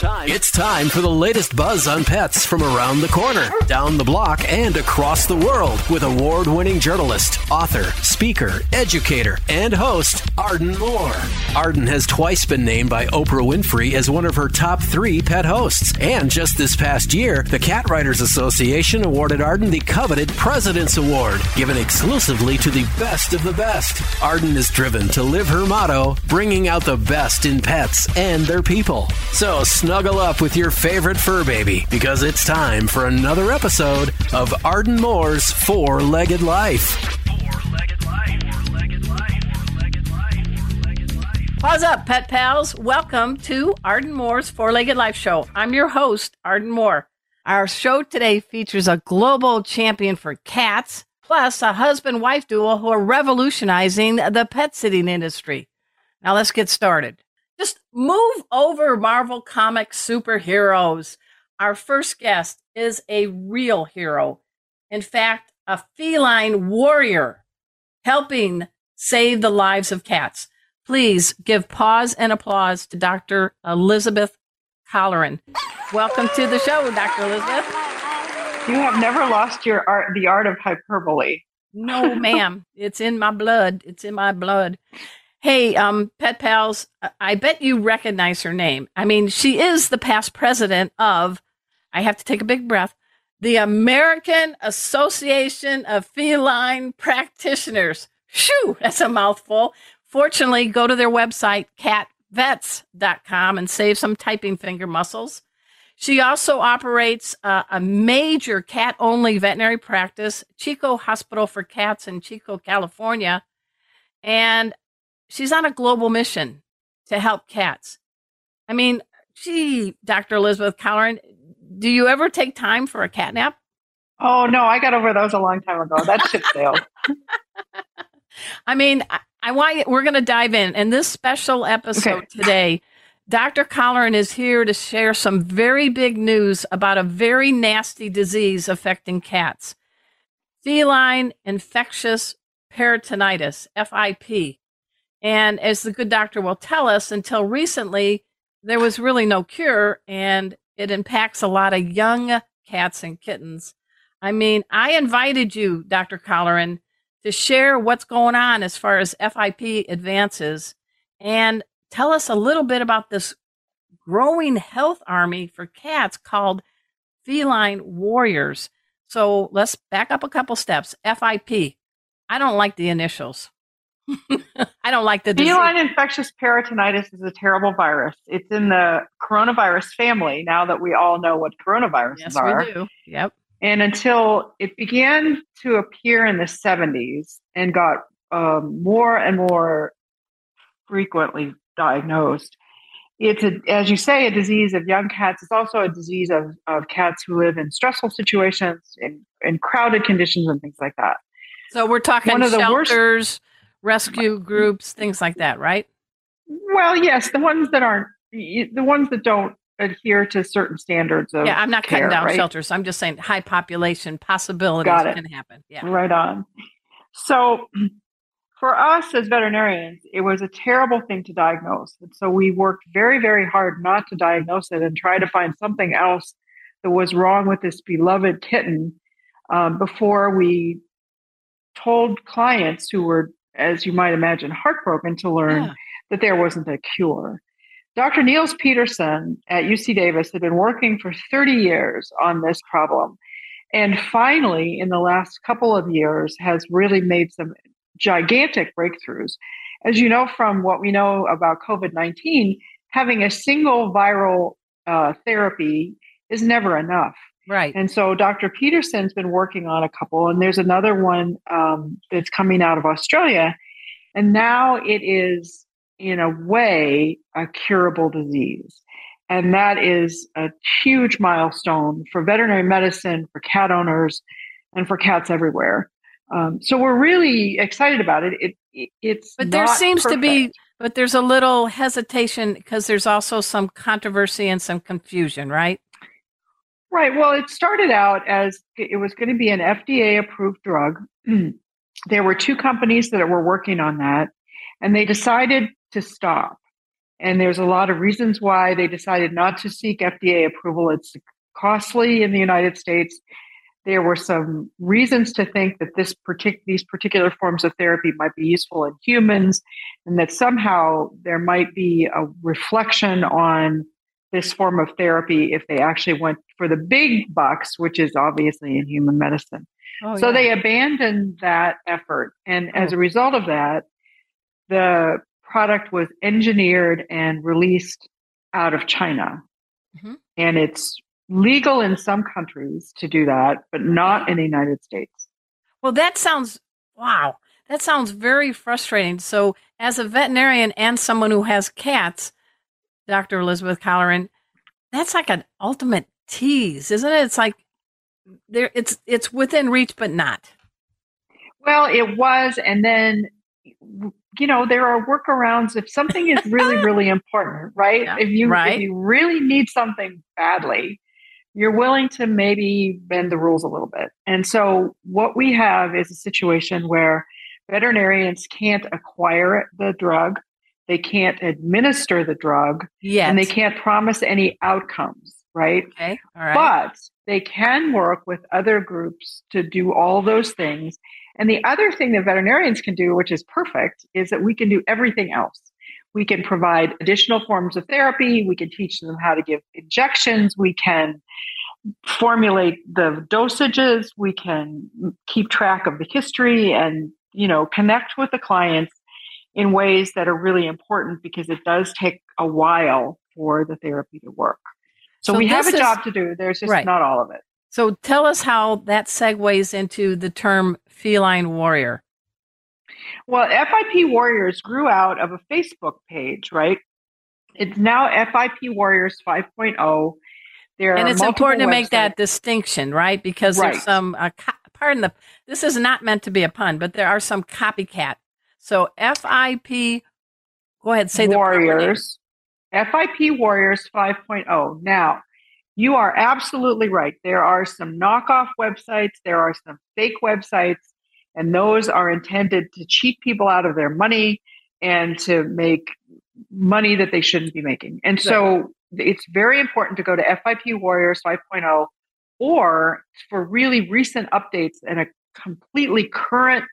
time. It's time for the latest buzz on pets from around the corner, down the block, and across the world with award winning journalist, author, speaker, educator, and host, Arden Moore. Arden has twice been named by Oprah Winfrey as one of her top three pet hosts. And just this past year, the Cat Writers Association awarded Arden the coveted President's Award, given exclusively to the best of the best. Arden is driven to live her motto, bringing out the best in pets and their people. So snuggle up with your favorite fur baby because it's time for another episode of Arden Moore's Four Legged Life. Pause up, pet pals. Welcome to Arden Moore's Four Legged Life Show. I'm your host, Arden Moore. Our show today features a global champion for cats, plus a husband wife duo who are revolutionizing the pet sitting industry. Now let's get started. Just move over Marvel Comics superheroes. Our first guest is a real hero. In fact, a feline warrior helping save the lives of cats. Please give pause and applause to Dr. Elizabeth Colleran. Welcome to the show, Dr. Elizabeth. You have never lost your art, the art of hyperbole. No, ma'am. It's in my blood. It's in my blood. Hey, um, pet pals, I bet you recognize her name. I mean, she is the past president of, I have to take a big breath, the American Association of Feline Practitioners. Shoo, that's a mouthful. Fortunately, go to their website, catvets.com, and save some typing finger muscles. She also operates a major cat only veterinary practice, Chico Hospital for Cats in Chico, California. And she's on a global mission to help cats. I mean, gee, Dr. Elizabeth Colleran, do you ever take time for a cat nap? Oh, no, I got over those a long time ago. That ship sailed. I mean, I, I want we're going to dive in. In this special episode okay. today, Dr. Colleran is here to share some very big news about a very nasty disease affecting cats feline infectious peritonitis, FIP. And as the good doctor will tell us, until recently, there was really no cure, and it impacts a lot of young cats and kittens. I mean, I invited you, Dr. Colleran, to share what's going on as far as FIP advances and tell us a little bit about this growing health army for cats called Feline Warriors. So let's back up a couple steps. FIP. I don't like the initials. I don't like the disease. feline infectious peritonitis is a terrible virus. It's in the coronavirus family. Now that we all know what coronaviruses yes, are, we do. Yep. And until it began to appear in the 70s and got um, more and more frequently diagnosed, it's a, as you say, a disease of young cats. It's also a disease of, of cats who live in stressful situations, in, in crowded conditions, and things like that. So we're talking One of shelters, the worst, rescue groups, things like that, right? Well, yes, the ones that aren't, the ones that don't adhere to certain standards of yeah i'm not care, cutting down right? shelters. I'm just saying high population possibilities can happen. Yeah. Right on. So for us as veterinarians it was a terrible thing to diagnose. And so we worked very very hard not to diagnose it and try to find something else that was wrong with this beloved kitten um, before we told clients who were as you might imagine heartbroken to learn yeah. that there wasn't a cure Dr. Niels Pedersen at UC Davis had been working for 30 years on this problem. And finally, in the last couple of years, has really made some gigantic breakthroughs. As you know from what we know about COVID 19, having a single viral uh, therapy is never enough. Right. And so Dr. Pedersen's been working on a couple, and there's another one um, that's coming out of Australia. And now it is in a way, a curable disease. And that is a huge milestone for veterinary medicine, for cat owners, and for cats everywhere. Um, so we're really excited about it. It, it it's but there seems perfect. to be but there's a little hesitation because there's also some controversy and some confusion, right? Right. Well, it started out as it was going to be an FDA approved drug. there were two companies that were working on that, and they decided to stop. And there's a lot of reasons why they decided not to seek FDA approval. It's costly in the United States. There were some reasons to think that this partic- these particular forms of therapy might be useful in humans, and that somehow there might be a reflection on this form of therapy if they actually went for the big bucks, which is obviously in human medicine. Oh, so yeah. they abandoned that effort. And oh. as a result of that, the product was engineered and released out of China. Mm-hmm. And it's legal in some countries to do that, but not in the United States. Well, that sounds wow. That sounds very frustrating. So, as a veterinarian and someone who has cats, Dr. Elizabeth Colleran, that's like an ultimate tease, isn't it? It's like there it's it's within reach but not. Well, it was and then you know, there are workarounds if something is really, really important, right? Yeah, if you right. if you really need something badly, you're willing to maybe bend the rules a little bit. And so what we have is a situation where veterinarians can't acquire the drug, they can't administer the drug, yes. and they can't promise any outcomes, right? Okay. All right. But they can work with other groups to do all those things and the other thing that veterinarians can do, which is perfect, is that we can do everything else. We can provide additional forms of therapy. We can teach them how to give injections. We can formulate the dosages. We can keep track of the history and, you know, connect with the clients in ways that are really important because it does take a while for the therapy to work. So, so we have a is, job to do. There's just right. not all of it. So tell us how that segues into the term feline warrior. Well, FIP Warriors grew out of a Facebook page, right? It's now FIP Warriors 5.0. There and it's important to websites. make that distinction, right? Because right. there's some, uh, co- pardon the, this is not meant to be a pun, but there are some copycat. So FIP, go ahead, say the Warriors, the FIP Warriors 5.0. Now, you are absolutely right. There are some knockoff websites, there are some fake websites, and those are intended to cheat people out of their money and to make money that they shouldn't be making. And so it's very important to go to FIP Warriors 5.0 or for really recent updates and a completely current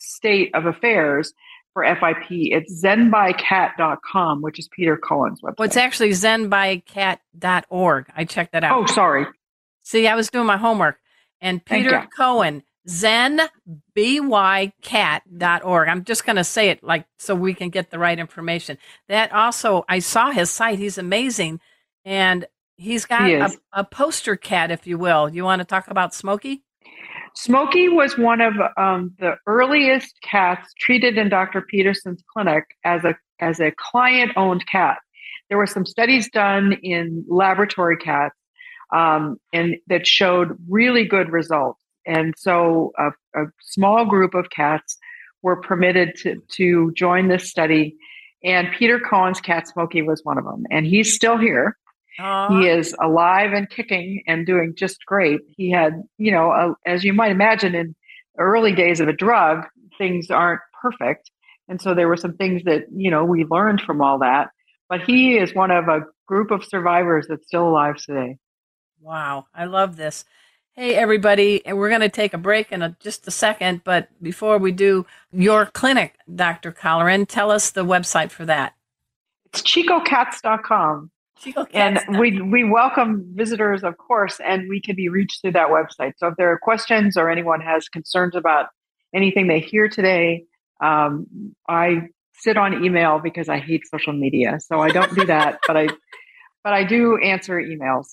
state of affairs for FIP, it's zenbycat.com, which is Peter Cohen's website. Well, it's actually zenbycat.org. I checked that out. Oh, sorry. See, I was doing my homework. And Peter Cohen, zenbycat.org. I'm just going to say it like so we can get the right information. That also, I saw his site. He's amazing. And he's got he a, a poster cat, if you will. You want to talk about Smokey? Smokey was one of um, the earliest cats treated in Dr. Pedersen's clinic as a as a client owned cat. There were some studies done in laboratory cats um, and that showed really good results. And so a, a, small group of cats were permitted to, to join this study. And Peter Cohen's cat Smokey was one of them. And he's still here. He uh-huh. is alive and kicking and doing just great. He had, you know, a, as you might imagine, in early days of a drug, things aren't perfect. And so there were some things that, you know, we learned from all that. But he is one of a group of survivors that's still alive today. Wow. I love this. Hey, everybody. And we're going to take a break in a, just a second. But before we do, your clinic, Dr. Colleran, tell us the website for that. It's chicocats.com and we we welcome visitors, of course, and we can be reached through that website. So if there are questions or anyone has concerns about anything they hear today, um, I sit on email because I hate social media, so I don't do that. but I but I do answer emails.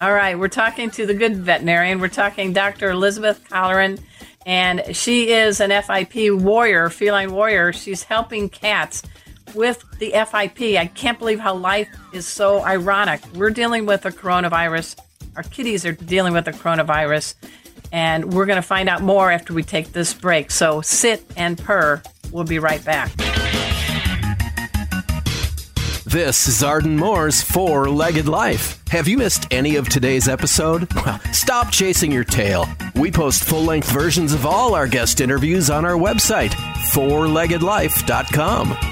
All right, we're talking to the good veterinarian. We're talking Dr. Elizabeth Colleran, and she is an FIP warrior, feline warrior. She's helping cats with the FIP. I can't believe how life is so ironic. We're dealing with a coronavirus. Our kitties are dealing with the coronavirus. And we're going to find out more after we take this break. So sit and purr. We'll be right back. This is Arden Moore's Four Legged Life. Have you missed any of today's episode? Well, stop chasing your tail. We post full length versions of all our guest interviews on our website, fourleggedlife.com.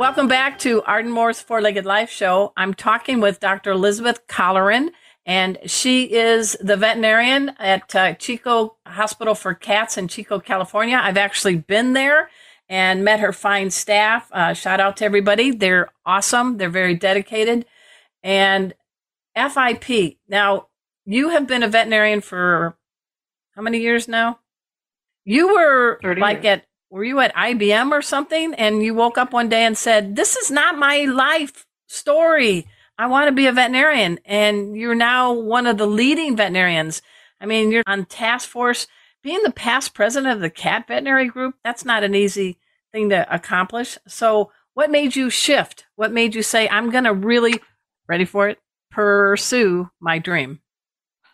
Welcome back to Arden Moore's Four Legged Life Show. I'm talking with Dr. Elizabeth Colleran, and she is the veterinarian at uh, Chico Hospital for Cats in Chico, California. I've actually been there and met her fine staff. Uh, shout out to everybody. They're awesome, they're very dedicated. And FIP, now you have been a veterinarian for how many years now? You were like years. at were you at IBM or something and you woke up one day and said, This is not my life story. I want to be a veterinarian. And you're now one of the leading veterinarians. I mean, you're on task force. Being the past president of the cat veterinary group, that's not an easy thing to accomplish. So, what made you shift? What made you say, I'm going to really, ready for it, pursue my dream?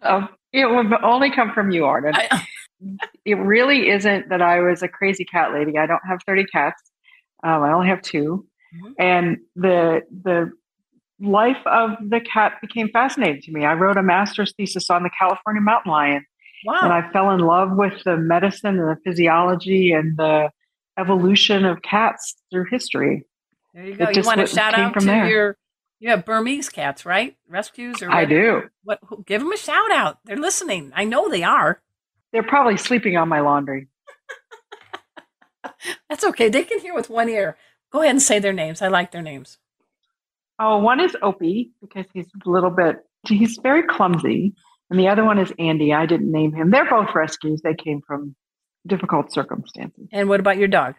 Oh, it would only come from you, Arden. I, it really isn't that I was a crazy cat lady. I don't have 30 cats. Um, I only have 2 Mhm. And the the life of the cat became fascinating to me. I wrote a master's thesis on the California mountain lion, and. I fell in love with the medicine and the physiology and the evolution of cats through history. There you go. You want to shout out to there. your, you have Burmese cats, right? Rescues or I do. What, give them a shout out. They're listening. I know they are. They're probably sleeping on my laundry. That's okay. They can hear with one ear. Go ahead and say their names. I like their names. Oh, one is Opie because he's a little bit, he's very clumsy. And the other one is Andy. I didn't name him. They're both rescues. They came from difficult circumstances. And what about your dog?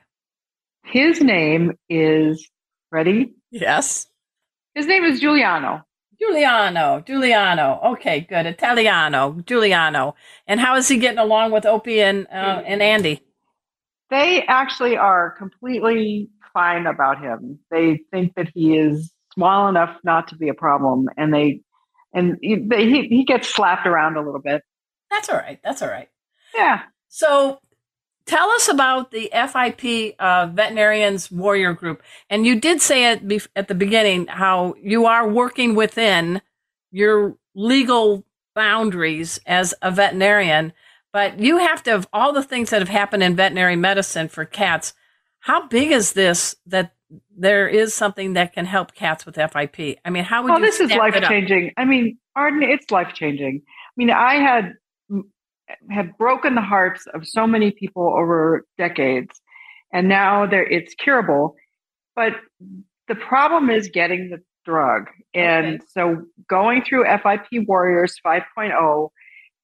His name is, ready? Yes. His name is Giuliano. Giuliano. Giuliano. Okay, good. Italiano. Giuliano. And how is he getting along with Opie and uh, and Andy? They actually are completely fine about him. They think that he is small enough not to be a problem. And they, and he, he, he gets slapped around a little bit. That's all right. That's all right. Yeah. So tell us about the FIP uh, Veterinarians Warrior Group. And you did say it at the beginning how you are working within your legal boundaries as a veterinarian, but you have to have all the things that have happened in veterinary medicine for cats. How big is this that there is something that can help cats with FIP? I mean, how would Oh, this is life changing. I mean, Arden, it's life changing. I mean, I had had broken the hearts of so many people over decades, and now there it's curable. But the problem is getting the drug, and Okay. so going through FIP Warriors 5.0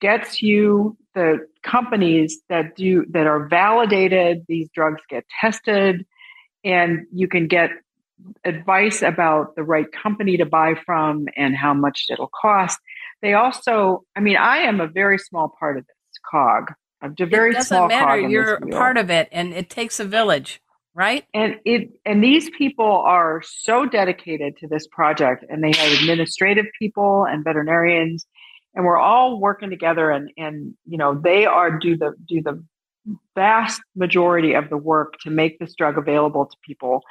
gets you the companies that do that are validated. These drugs get tested, and you can get advice about the right company to buy from and how much it'll cost. They also, I mean, I am a very small part of this cog. I'm a very it doesn't small matter. cog. You're part of it, and it takes a village, right? and it and these people are so dedicated to this project and they have administrative people and veterinarians and we're all working together and and you know they are do the do the vast majority of the work to make this drug available to people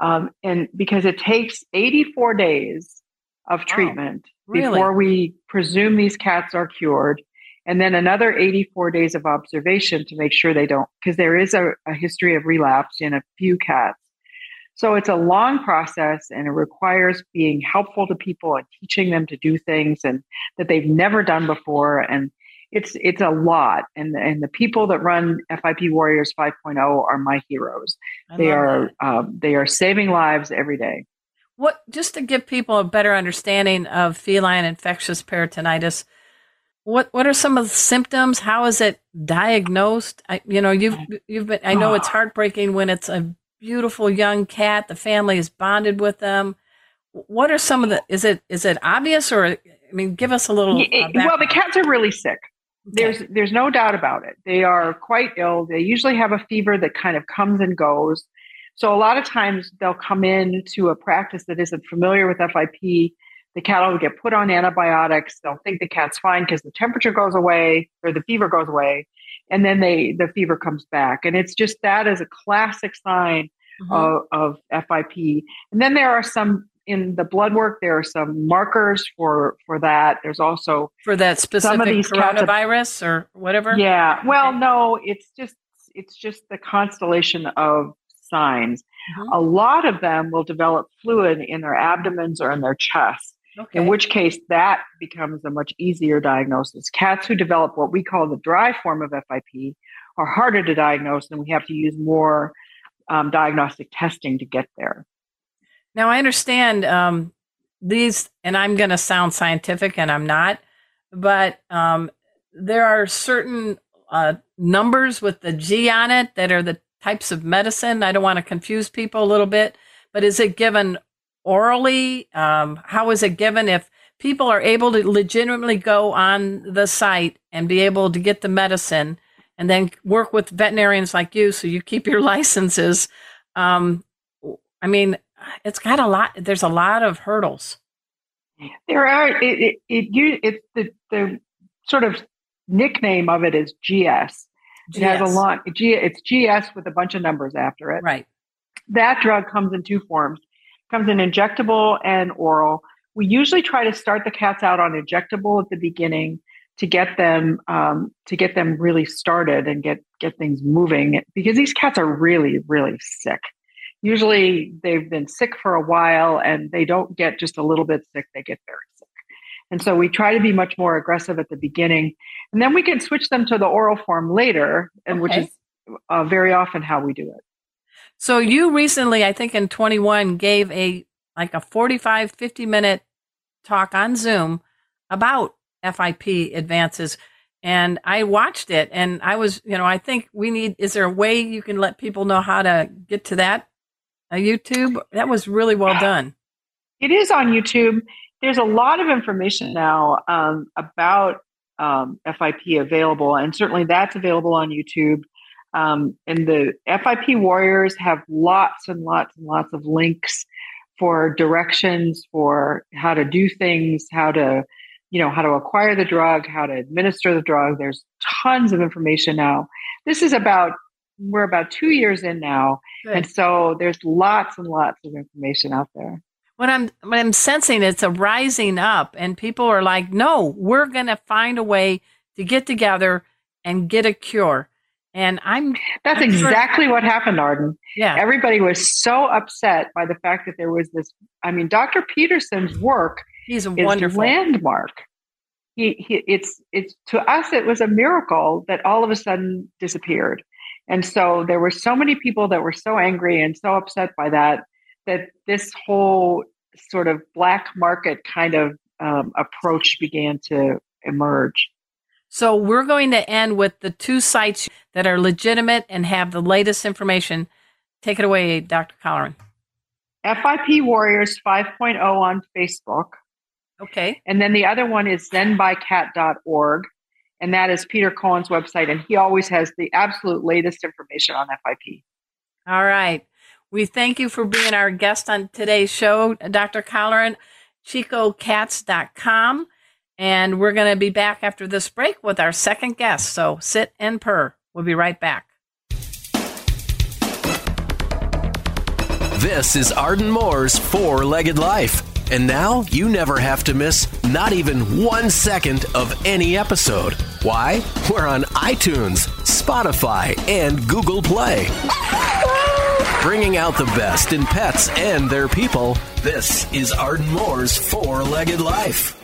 um, and because it takes 84 days of treatment really? before we presume these cats are cured and then another 84 days of observation to make sure they don't because there is a, a history of relapse in a few cats So it's a long process and it requires being helpful to people and teaching them to do things and that they've never done before. And it's it's a lot. And and the people that run FIP Warriors 5.0 are my heroes. I they are um, they are saving lives every day. What just to give people a better understanding of feline infectious peritonitis, what what are some of the symptoms? How is it diagnosed? I, you know, you've you've been. I know it's heartbreaking when it's a beautiful young cat. The family is bonded with them. What are some of the? Is it is it obvious or? I mean, give us a little. Uh, well, the cats are really sick. There's there's no doubt about it. They are quite ill. They usually have a fever that kind of comes and goes. So a lot of times they'll come in to a practice that isn't familiar with FIP the cat will get put on antibiotics. They'll think the cat's fine because the temperature goes away or the fever goes away, and then they the fever comes back. And it's just that is a classic sign mm-hmm. of, of FIP. And then there are some in the blood work. There are some markers for for that. There's also for that specific some of these coronavirus have, or whatever. Yeah. Well, no, it's just it's just the constellation of signs. Mm-hmm. A lot of them will develop fluid in their abdomens or in their chest. Okay. In which case, that becomes a much easier diagnosis. Cats who develop what we call the dry form of FIP are harder to diagnose, and we have to use more um, diagnostic testing to get there. Now, I understand um, these, and I'm going to sound scientific, and I'm not, but um, there are certain uh, numbers with the G on it that are the types of medicine. I don't want to confuse people a little bit, but is it given orally? Um, how is it given? If people are able to legitimately go on the site and be able to get the medicine and then work with veterinarians like you so you keep your licenses. Um, I mean, it's got a lot, there's a lot of hurdles. There are, it, it, it it's the, the sort of nickname of it is GS. It has a lot, G, it's GS with a bunch of numbers after it. Right. That drug comes in two forms comes in injectable and oral. We usually try to start the cats out on injectable at the beginning to get them um, to get them really started and get get things moving because these cats are really really sick. Usually they've been sick for a while and they don't get just a little bit sick; they get very sick. And so we try to be much more aggressive at the beginning, and then we can switch them to the oral form later, and okay. which is uh, very often how we do it. So you recently, I think in 21, gave a like a 45, 50 minute talk on Zoom about FIP advances. And I watched it and I was, you know, I think we need, is there a way you can let people know how to get to that? A YouTube? That was really well done. It is on YouTube. There's a lot of information now um, about um, FIP available, and certainly that's available on YouTube. Um, and the FIP Warriors have lots and lots and lots of links for directions for how to do things, how to, you know, how to acquire the drug, how to administer the drug. There's tons of information now. This is about we're about two years in now, Good. and so there's lots and lots of information out there. What I'm what I'm sensing it's a rising up, and people are like, "No, we're going to find a way to get together and get a cure." And I'm that's I'm exactly sure. what happened, Arden. Yeah. Everybody was so upset by the fact that there was this. I mean, Dr. Pedersen's work He's a wonderful landmark. He, he it's it's to us it was a miracle that all of a sudden disappeared. And so there were so many people that were so angry and so upset by that that this whole sort of black market kind of um, approach began to emerge. So we're going to end with the two sites that are legitimate and have the latest information. Take it away, Dr. Colleran. FIP Warriors 5.0 on Facebook. Okay. And then the other one is zenbycat.org. And that is Peter Cohen's website. And he always has the absolute latest information on FIP. All right. We thank you for being our guest on today's show, Dr. Colleran, chicocats.com. And we're going to be back after this break with our second guest. So sit and purr. We'll be right back. This is Arden Moore's Four Legged Life. And now you never have to miss not even one second of any episode. Why? We're on iTunes, Spotify, and Google Play. Bringing out the best in pets and their people, this is Arden Moore's Four Legged Life.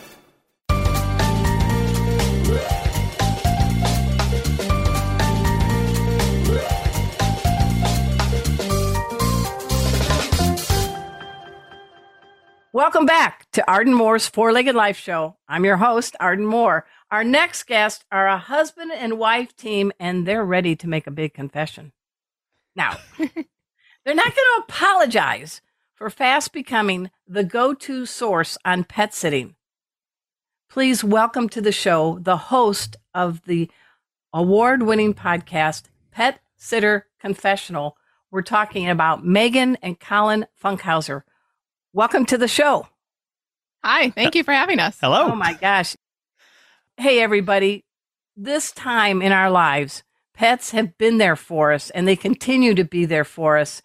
Welcome back to Arden Moore's Four Legged Life Show. I'm your host, Arden Moore. Our next guests are a husband and wife team, and they're ready to make a big confession. Now, they're not going to apologize for fast becoming the go to source on pet sitting. Please welcome to the show the host of the award winning podcast, Pet Sitter Confessional. We're talking about Meghan and Collin Funkhouser. Welcome to the show. Hi, thank you for having us. Hello. Oh my gosh. Hey, everybody. This time in our lives, pets have been there for us and they continue to be there for us.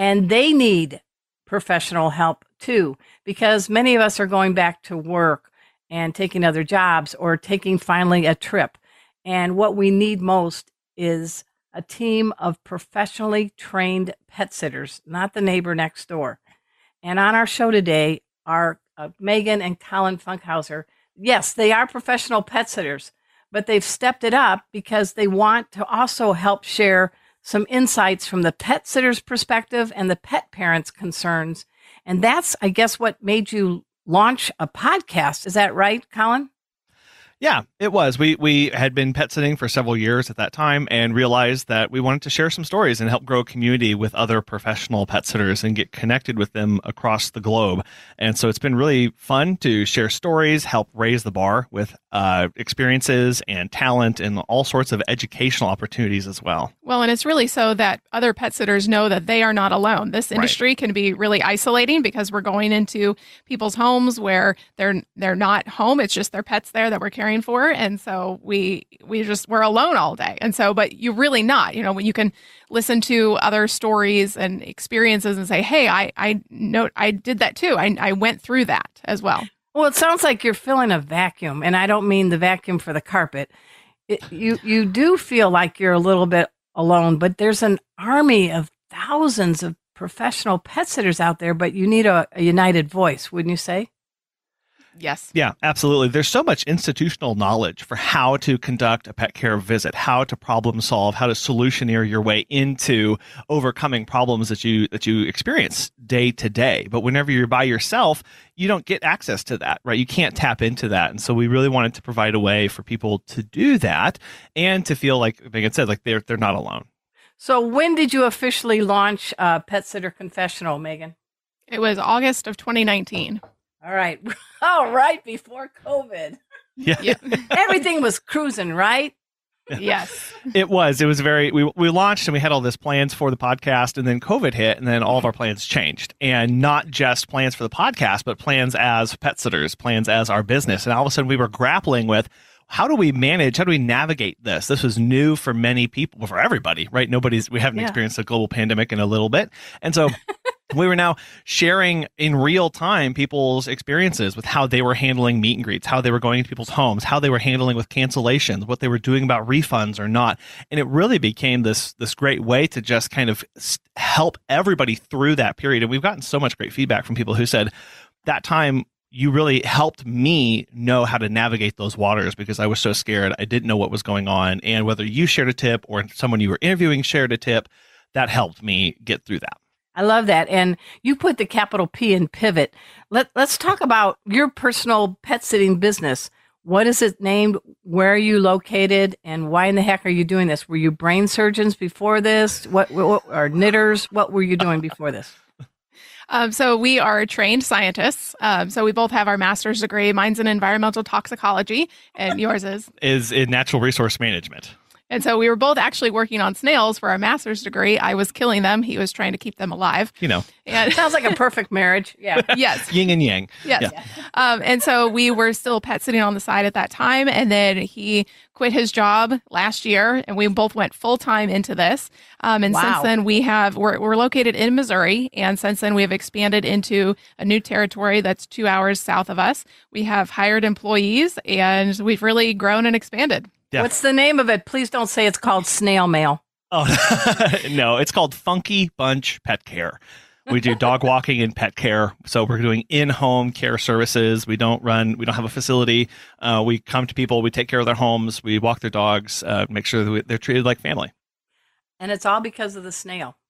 And they need professional help too, because many of us are going back to work and taking other jobs or taking finally a trip. And what we need most is a team of professionally trained pet sitters, not the neighbor next door. And on our show today are uh, Meghan and Collin Funkhouser. Yes, they are professional pet sitters, but they've stepped it up because they want to also help share some insights from the pet sitter's perspective and the pet parent's concerns. And that's, I guess, what made you launch a podcast. Is that right, Collin? Yeah, it was. We we had been pet sitting for several years at that time and realized that we wanted to share some stories and help grow a community with other professional pet sitters and get connected with them across the globe. And so it's been really fun to share stories, help raise the bar with uh, experiences and talent and all sorts of educational opportunities as well. Well, and it's really so that other pet sitters know that they are not alone. This industry right. can be really isolating because we're going into people's homes where they're they're not home. It's just their pets there that we're caring for and so we we just we're alone all day. And so but you're really not you know when you can listen to other stories and experiences and say hey i i know i did that too. I, I went through that as well. Well it sounds like you're filling a vacuum and i don't mean the vacuum for the carpet. It, you you do feel like you're a little bit alone but there's an army of thousands of professional pet sitters out there but you need a, a united voice wouldn't you say Yes. Yeah, absolutely. There's so much institutional knowledge for how to conduct a pet care visit, how to problem solve, how to solutioneer your way into overcoming problems that you that you experience day to day. But whenever you're by yourself, you don't get access to that, right? You can't tap into that. And so we really wanted to provide a way for people to do that and to feel like Meghan said, like they're they're not alone. So when did you officially launch uh, Pet Sitter Confessional, Meghan? It was August of 2019. All right. All right. Before COVID. Yeah. Everything was cruising, right? yes. It was. It was very we we launched and we had all this plans for the podcast and then COVID hit and then all of our plans changed. And not just plans for the podcast, but plans as pet sitters, plans as our business. And all of a sudden we were grappling with how do we manage how do we navigate this this was new for many people for everybody right nobody's we haven't yeah. experienced a global pandemic in a little bit and so we were now sharing in real time people's experiences with how they were handling meet and greets, how they were going into people's homes, how they were handling with cancellations, what they were doing about refunds or not. And it really became this this great way to just kind of help everybody through that period. And we've gotten so much great feedback from people who said that time you really helped me know how to navigate those waters because I was so scared. I didn't know what was going on. And whether you shared a tip or someone you were interviewing shared a tip, that helped me get through that. I love that. And you put the capital P in pivot. Let, let's talk about your personal pet sitting business. What is it named? Where are you located? And why in the heck are you doing this? Were you brain surgeons before this? What, what or knitters? What were you doing before this? Um, so we are trained scientists. Um, so we both have our master's degree. Mine's in environmental toxicology, and yours is is in natural resource management. And so we were both actually working on snails for our master's degree. I was killing them. He was trying to keep them alive. You know, and it sounds like a perfect marriage. Yeah. yes. Yin and yang. Yes. Yeah. Um, and so we were still pet sitting on the side at that time. And then he quit his job last year and we both went full time into this. Um, and wow. since then we have, we're, we're located in Missouri. And since then we have expanded into a new territory that's two hours south of us. We have hired employees and we've really grown and expanded. Yeah. What's the name of it? Please don't say it's called snail mail. Oh no, it's called Funky Bunch Pet Care. We do dog walking and pet care. So we're doing in-home care services. We don't run. We don't have a facility. Uh, we come to people. We take care of their homes. We walk their dogs. Uh, make sure that they're treated like family. And it's all because of the snail.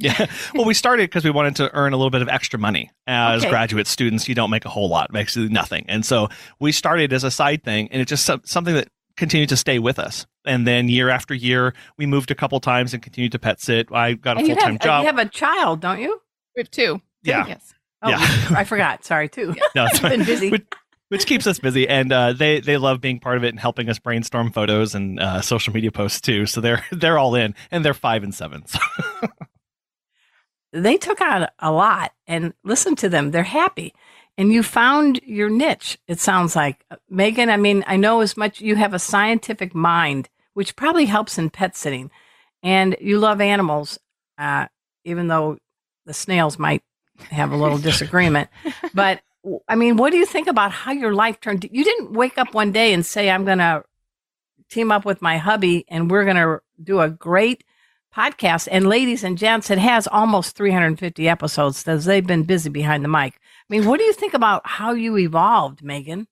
Yeah. Well, we started because we wanted to earn a little bit of extra money. As okay. graduate students, you don't make a whole lot, basically nothing. And so we started as a side thing, and it's just something that continued to stay with us. And then year after year, we moved a couple times and continued to pet sit. I got a full time job. You have a child, don't you? We have two. Yeah. Yes. Oh, yeah. I forgot. Sorry, too. No, it's been busy. Which, which, keeps us busy, and uh, they they love being part of it and helping us brainstorm photos and uh, social media posts too. So they're they're all in, and they're five and seven. So. they took on a lot, and listen to them; they're happy. And you found your niche. It sounds like Meghan. I mean, I know as much. You have a scientific mind, which probably helps in pet sitting, and you love animals. Uh, even though the snails might have a little disagreement. But I mean, what do you think about how your life turned? You didn't wake up one day and say, I'm going to team up with my hubby and we're going to do a great podcast. And ladies and gents, it has almost 350 episodes because they've been busy behind the mic. I mean, what do you think about how you evolved, Meghan?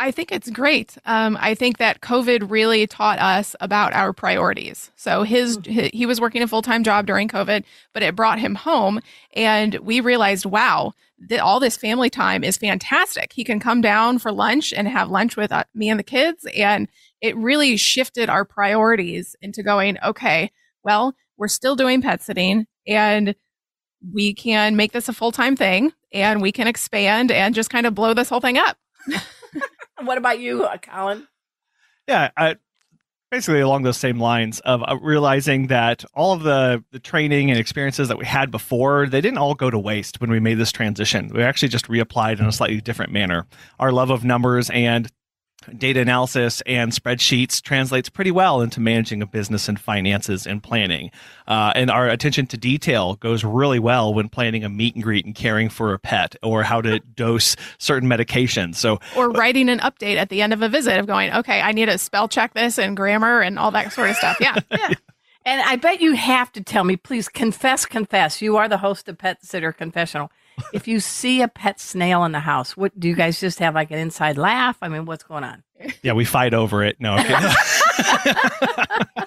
I think it's great. Um, I think that COVID really taught us about our priorities. So his, his he was working a full time job during COVID, but it brought him home, and we realized, wow, that all this family time is fantastic. He can come down for lunch and have lunch with uh, me and the kids, and it really shifted our priorities into going, okay, well, we're still doing pet sitting, and we can make this a full time thing, and we can expand and just kind of blow this whole thing up. what about you, uh, Collin? Yeah, I, basically along those same lines of uh, realizing that all of the, the training and experiences that we had before they didn't all go to waste when we made this transition we actually just reapplied in a slightly different manner our love of numbers and data analysis and spreadsheets translates pretty well into managing a business and finances and planning. Uh, and our attention to detail goes really well when planning a meet and greet and caring for a pet or how to dose certain medications. So, or writing an update at the end of a visit of going, okay, I need to spell check this and grammar and all that sort of stuff. Yeah. yeah. And I bet you have to tell me, please confess, confess. You are the host of Pet Sitter Confessional if you see a pet snail in the house, what do you guys just have like an inside laugh? I mean, what's going on? Yeah, we fight over it. No.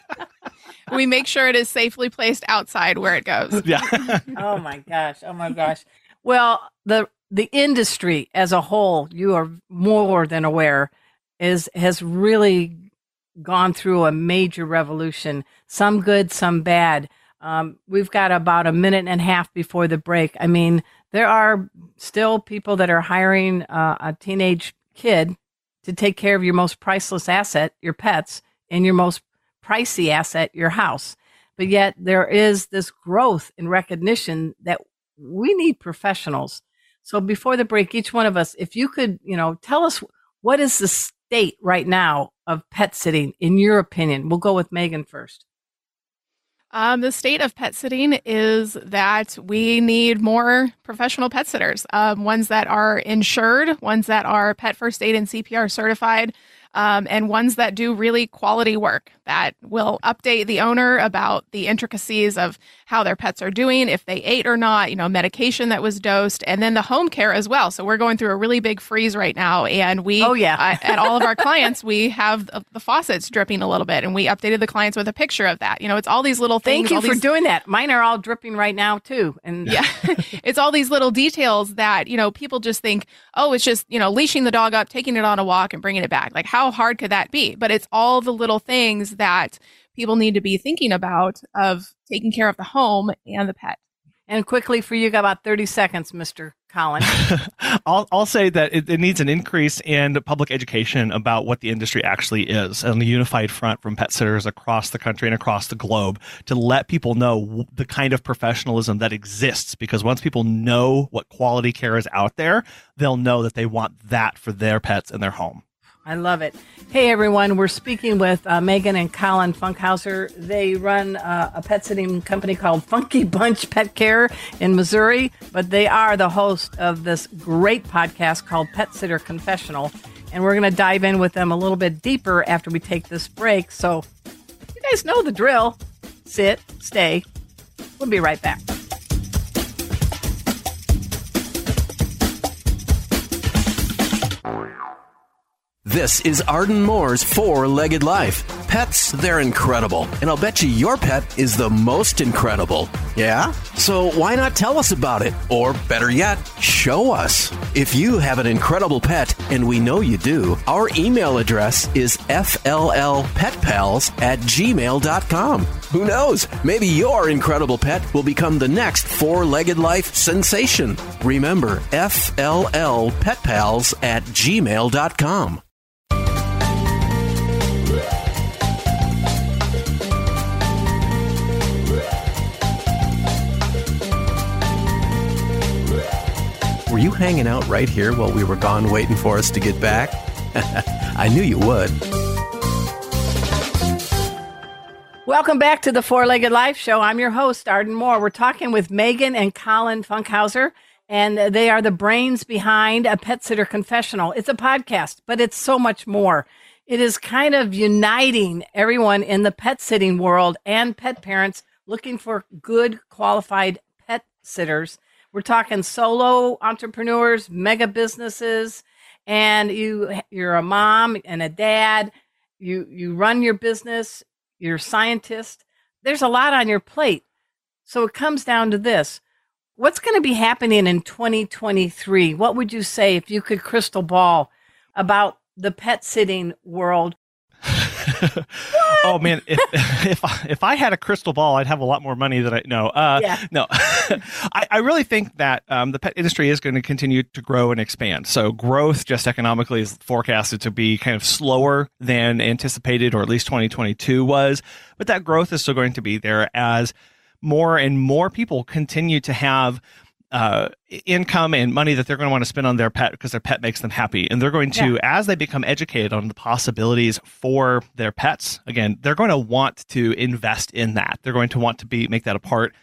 we make sure it is safely placed outside where it goes. Yeah. oh my gosh. Oh my gosh. Well, the the industry as a whole, you are more than aware, is has really gone through a major revolution. Some good, some bad. Um, we've got about a minute and a half before the break. I mean, there are still people that are hiring uh, a teenage kid to take care of your most priceless asset, your pets, and your most pricey asset, your house. But yet there is this growth in recognition that we need professionals. So before the break, each one of us, if you could, you know, tell us what is the state right now of pet sitting in your opinion? We'll go with Meghan first. Um, the state of pet sitting is that we need more professional pet sitters, um, ones that are insured, ones that are pet first aid and CPR certified, um, and ones that do really quality work that will update the owner about the intricacies of how their pets are doing, if they ate or not, you know, medication that was dosed, and then the home care as well. So we're going through a really big freeze right now, and we, oh yeah, uh, at all of our clients, we have the, the, faucets dripping a little bit, and we updated the clients with a picture of that. You know, it's all these little things. Thank you for doing that. Mine are all dripping right now too, and yeah, it's all these little details that you know people just think, oh, it's just you know leashing the dog up, taking it on a walk, and bringing it back. Like how hard could that be? But it's all the little things that people need to be thinking about of taking care of the home and the pet. And quickly for you, got about 30 seconds, Mr. Collin. I'll, I'll say that it, it, needs an increase in public education about what the industry actually is and the unified front from pet sitters across the country and across the globe to let people know the kind of professionalism that exists. Because once people know what quality care is out there, they'll know that they want that for their pets and their home. I love it. Hey, everyone. We're speaking with uh, Meghan and Collin Funkhouser. They run uh, a pet sitting company called Funky Bunch Pet Care in Missouri, but they are the host of this great podcast called Pet Sitter Confessional. And we're going to dive in with them a little bit deeper after we take this break. So, you guys know the drill sit, stay. We'll be right back. This is Arden Moore's Four Legged Life. Pets, they're incredible, and I'll bet you your pet is the most incredible. Yeah? So why not tell us about it? Or better yet, show us. If you have an incredible pet, and we know you do, our email address is fllpetpals at gmail.com. Who knows? Maybe your incredible pet will become the next four legged life sensation. Remember, fllpetpals at gmail.com. you hanging out right here while we were gone waiting for us to get back? I knew you would. Welcome back to the Four Legged Life Show. I'm your host, Arden Moore. We're talking with Meghan and Collin Funkhouser, and they are the brains behind a Pet Sitter Confessional. It's a podcast, but it's so much more. It is kind of uniting everyone in the pet sitting world and pet parents looking for good, qualified pet sitters we're talking solo entrepreneurs, mega businesses, and you you're a mom and a dad. You you run your business. You're a scientist. There's a lot on your plate. So it comes down to this. What's going to be happening in 2023? What would you say if you could crystal ball about the pet sitting world oh man, if if I, if I had a crystal ball, I'd have a lot more money than I know. Uh, yeah. No, I, I, really think that um, the pet industry is going to continue to grow and expand. So growth, just economically, is forecasted to be kind of slower than anticipated, or at least 2022 was. But that growth is still going to be there as more and more people continue to have uh, income and money that they're going to want to spend on their pet because their pet makes them happy. And they're going to, yeah. as they become educated on the possibilities for their pets, again, they're going to want to invest in that. They're going to want to be make that a part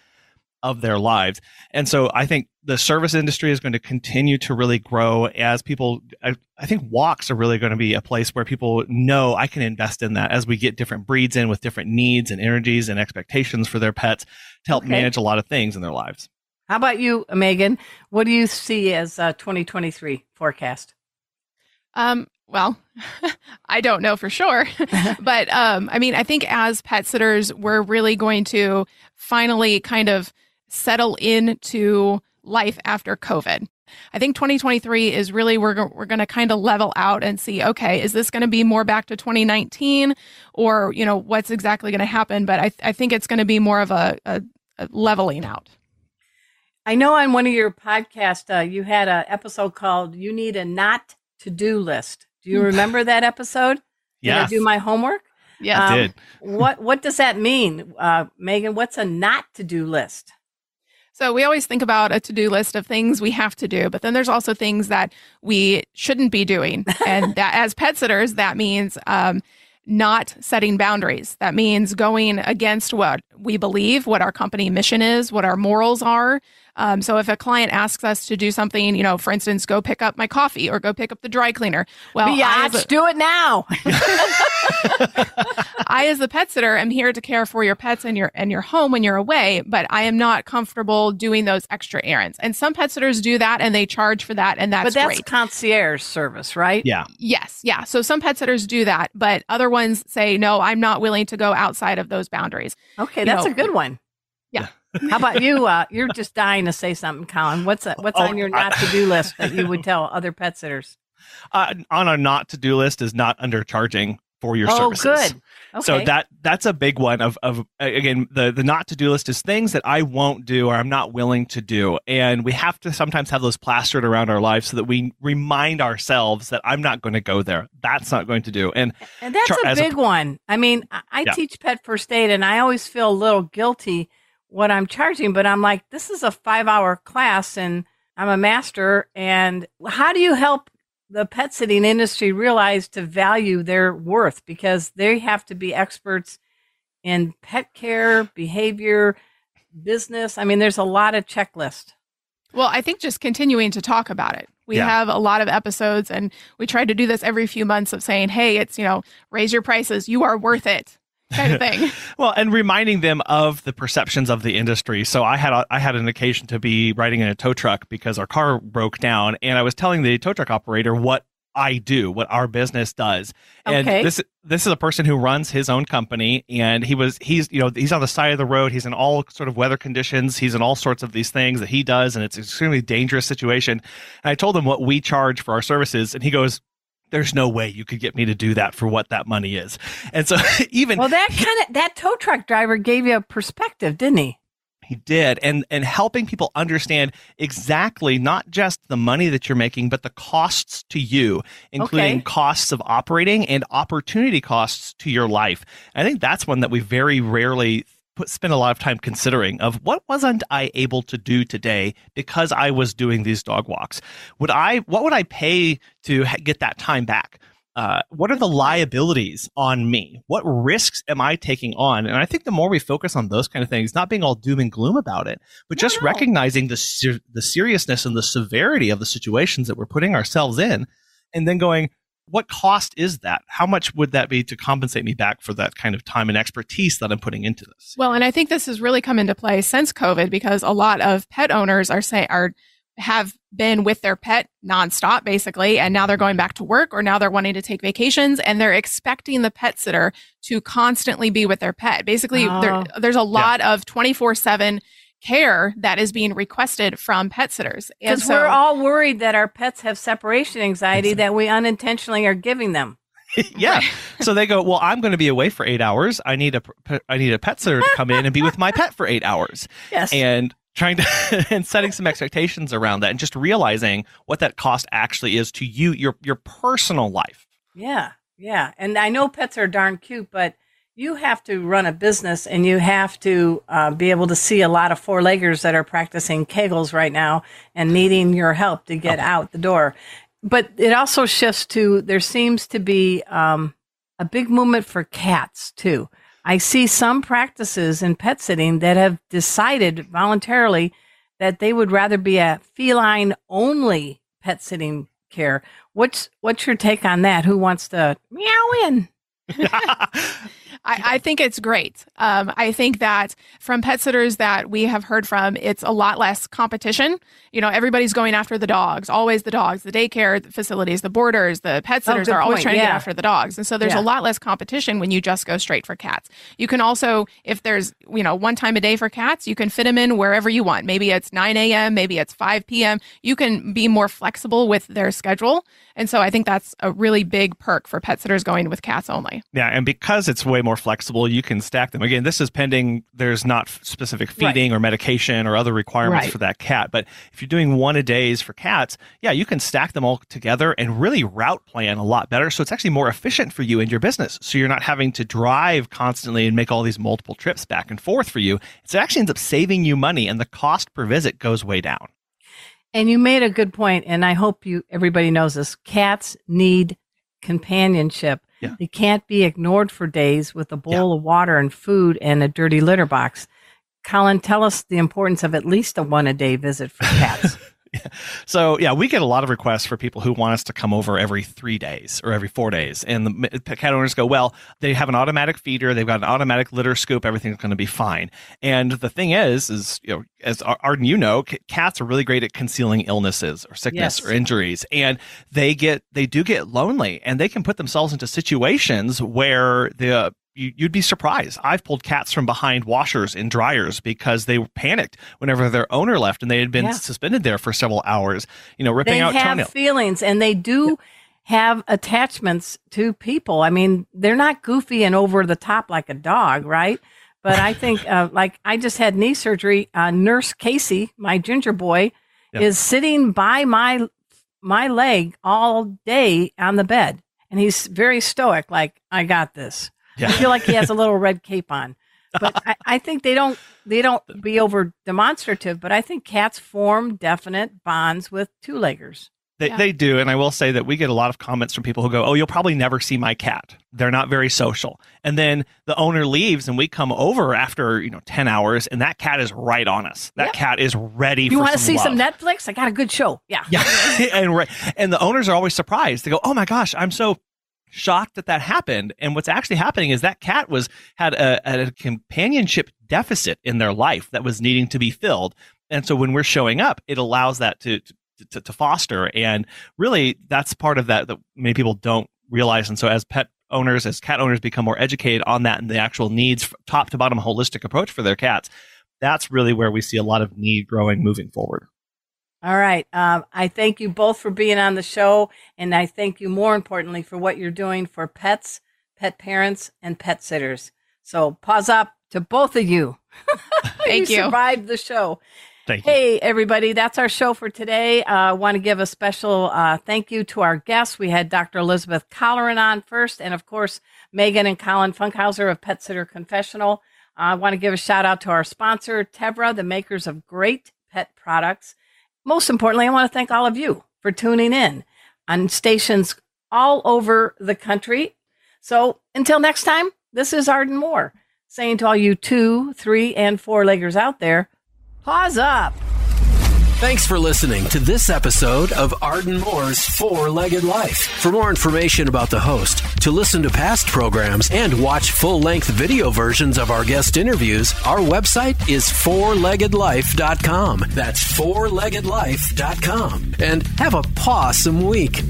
of their lives. And so I think the service industry is going to continue to really grow as people, I, I think walks are really going to be a place where people know I can invest in that as we get different breeds in with different needs and energies and expectations for their pets to help okay. manage a lot of things in their lives. How about you, Meghan? What do you see as a 2023 forecast? Um, well, I don't know for sure, but um, I mean, I think as pet sitters, we're really going to finally kind of settle into life after COVID. I think 2023 is really we're we're going to kind of level out and see okay is this going to be more back to 2019 or you know what's exactly going to happen but I, I think it's going to be more of a, a, a leveling out. I know on one of your podcasts, uh, you had an episode called "You Need a Not to Do List." Do you remember that episode? Yeah. do my homework? Yeah, um, did. what What does that mean, uh, Meghan? What's a not to do list? So we always think about a to-do list of things we have to do, but then there's also things that we shouldn't be doing. And that as pet sitters, that means um, not setting boundaries. That means going against what we believe, what our company mission is, what our morals are. Um, so if a client asks us to do something, you know, for instance, go pick up my coffee or go pick up the dry cleaner. Well, yeah, let's do it now. I, as the pet sitter, am here to care for your pets and your and your home when you're away, but I am not comfortable doing those extra errands. And some pet sitters do that and they charge for that, and that's but that's great. concierge service, right? Yeah. Yes, yeah. So some pet sitters do that, but other ones say no. I'm not willing to go outside of those boundaries. Okay, that's know, a good one. Yeah. How about you? Uh, you're just dying to say something, Collin. What's a, what's oh, on your not to do list that you would tell other pet sitters? Uh, on a not to do list is not undercharging for your oh, services. good. Okay. So that that's a big one of of again the the not to do list is things that I won't do or I'm not willing to do, and we have to sometimes have those plastered around our lives so that we remind ourselves that I'm not going to go there. That's not going to do. And and that's char- a big a, one. I mean, I yeah. teach pet first aid, and I always feel a little guilty what I'm charging, but I'm like, this is a five hour class and I'm a master. And how do you help the pet sitting industry realize to value their worth? Because they have to be experts in pet care, behavior, business. I mean, there's a lot of checklist. Well, I think just continuing to talk about it. We yeah. have a lot of episodes and we try to do this every few months of saying, hey, it's, you know, raise your prices. You are worth it kind of thing. well, and reminding them of the perceptions of the industry. So I had a, I had an occasion to be riding in a tow truck because our car broke down, and I was telling the tow truck operator what I do, what our business does. And Okay. this this is a person who runs his own company and he was he's you know he's on the side of the road, he's in all sort of weather conditions, he's in all sorts of these things that he does and it's an extremely dangerous situation. And I told him what we charge for our services and he goes there's no way you could get me to do that for what that money is. And so even Well, that kind of that tow truck driver gave you a perspective, didn't he? he did, and and helping people understand exactly not just the money that you're making, but the costs to you, including Okay. costs of operating and opportunity costs to your life. I think that's one that we very rarely put, spend a lot of time considering of what wasn't I able to do today because I was doing these dog walks. Would I? What would I pay to ha- get that time back? Uh, what are the liabilities on me? What risks am I taking on? And I think the more we focus on those kind of things, not being all doom and gloom about it, but just No. recognizing the ser- the seriousness and the severity of the situations that we're putting ourselves in, and then going, what cost is that? How much would that be to compensate me back for that kind of time and expertise that I'm putting into this? Well, and I think this has really come into play since COVID because a lot of pet owners are saying are have been with their pet nonstop basically, and now they're going back to work or now they're wanting to take vacations and they're expecting the pet sitter to constantly be with their pet. Basically, there, Oh. there's a lot of 24 seven care that is being requested from pet sitters. And Because so- we're all worried that our pets have separation anxiety that we unintentionally are giving them. yeah. So they go, well, I'm going to be away for eight hours. I need a p- I need a pet sitter to come in and be with my pet for eight hours. Yes. and trying to and setting some expectations around that and just realizing what that cost actually is to you your your personal life Yeah, yeah. And I know pets are darn cute, but you have to run a business and you have to uh, be able to see a lot of four leggers that are practicing kegels right now and needing your help to get out the door. But it also shifts to there seems to be um, a big movement for cats too. I see some practices in pet sitting that have decided voluntarily that they would rather be a feline only pet sitting care. What's what's your take on that? Who wants to meow in? I, I think it's great. Um, I think that from pet sitters that we have heard from, it's a lot less competition. You know, everybody's going after the dogs, always the dogs, the daycare facilities, the boarders, the pet Oh, sitters good are always point. trying to get after the dogs. And so there's Yeah. a lot less competition when you just go straight for cats. You can also, if there's, you know, one time a day for cats, you can fit them in wherever you want. Maybe it's 9 a.m., maybe it's 5 p.m. You can be more flexible with their schedule. And so I think that's a really big perk for pet sitters going with cats only. yeah and because it's way more flexible you can stack them. Again this is pending. There's not specific feeding or medication or other requirements Right. for that cat but if you're doing one a days for cats yeah you can stack them all together and really route plan a lot better. So it's actually more efficient for you and your business. So you're not having to drive constantly and make all these multiple trips back and forth for you. It actually ends up saving you money and the cost per visit goes way down And you made a good point, and I hope you everybody knows this. Cats need companionship. Yeah. They can't be ignored for days with a bowl of water and food and a dirty litter box. Collin, tell us the importance of at least a one a day visit for cats. So yeah, we get a lot of requests for people who want us to come over every three days or every four days, and the cat owners go, "Well, they have an automatic feeder, they've got an automatic litter scoop, everything's going to be fine." And the thing is, is you know, as Arden, you know, cats are really great at concealing illnesses or sickness Yes. or injuries, and they get they do get lonely, and they can put themselves into situations where the you'd be surprised. I've pulled cats from behind washers and dryers because they panicked whenever their owner left and they had been Yeah. suspended there for several hours, you know, ripping they out have feelings and they do have attachments to people. I mean, they're not goofy and over the top like a dog, right? But I think, uh, like, I just had knee surgery. Uh, Nurse Casey, my ginger boy, Yeah. is sitting by my my leg all day on the bed, and he's very stoic. Like, I got this. Yeah. I feel like he has a little red cape on. But I, I think they don't they don't be over demonstrative, but I think cats form definite bonds with two leggers. They, Yeah. they do. And I will say that we get a lot of comments from people who go, Oh, you'll probably never see my cat. They're not very social. And then the owner leaves and we come over after, you know, 10 hours and that cat is right on us. That Yep. cat is ready You for want to see love. some Netflix? I got a good show. Yeah. Yeah. and right. And the owners are always surprised. They go, Oh my gosh, I'm so shocked that that happened. And what's actually happening is that cat was had a, a companionship deficit in their life that was needing to be filled. And so when we're showing up, it allows that to, to, to foster. And really, that's part of that that many people don't realize. And so as pet owners, as cat owners become more educated on that and the actual needs, top to bottom holistic approach for their cats, that's really where we see a lot of need growing moving forward. All right. Um, I thank you both for being on the show. And I thank you more importantly for what you're doing for pets, pet parents, and pet sitters. So paws up to both of you. thank you. you. Survived the show. Thank you. Hey, everybody. That's our show for today. Uh, I want to give a special uh, thank you to our guests. We had Dr. Elizabeth Colleran on first, and of course, Meghan and Collin Funkhouser of Pet Sitter Confessional. Uh, I want to give a shout out to our sponsor, Tevra, the makers of great pet products. Most importantly, I want to thank all of you for tuning in on stations all over the country. So until next time, this is Arden Moore saying to all you two, three, and four leggers out there, paws up. Thanks for listening to this episode of Arden Moore's Four Legged Life. For more information about the host, to listen to past programs, and watch full length video versions of our guest interviews, our website is fourleggedlife.com. That's fourleggedlife.com. And have a pawsome week.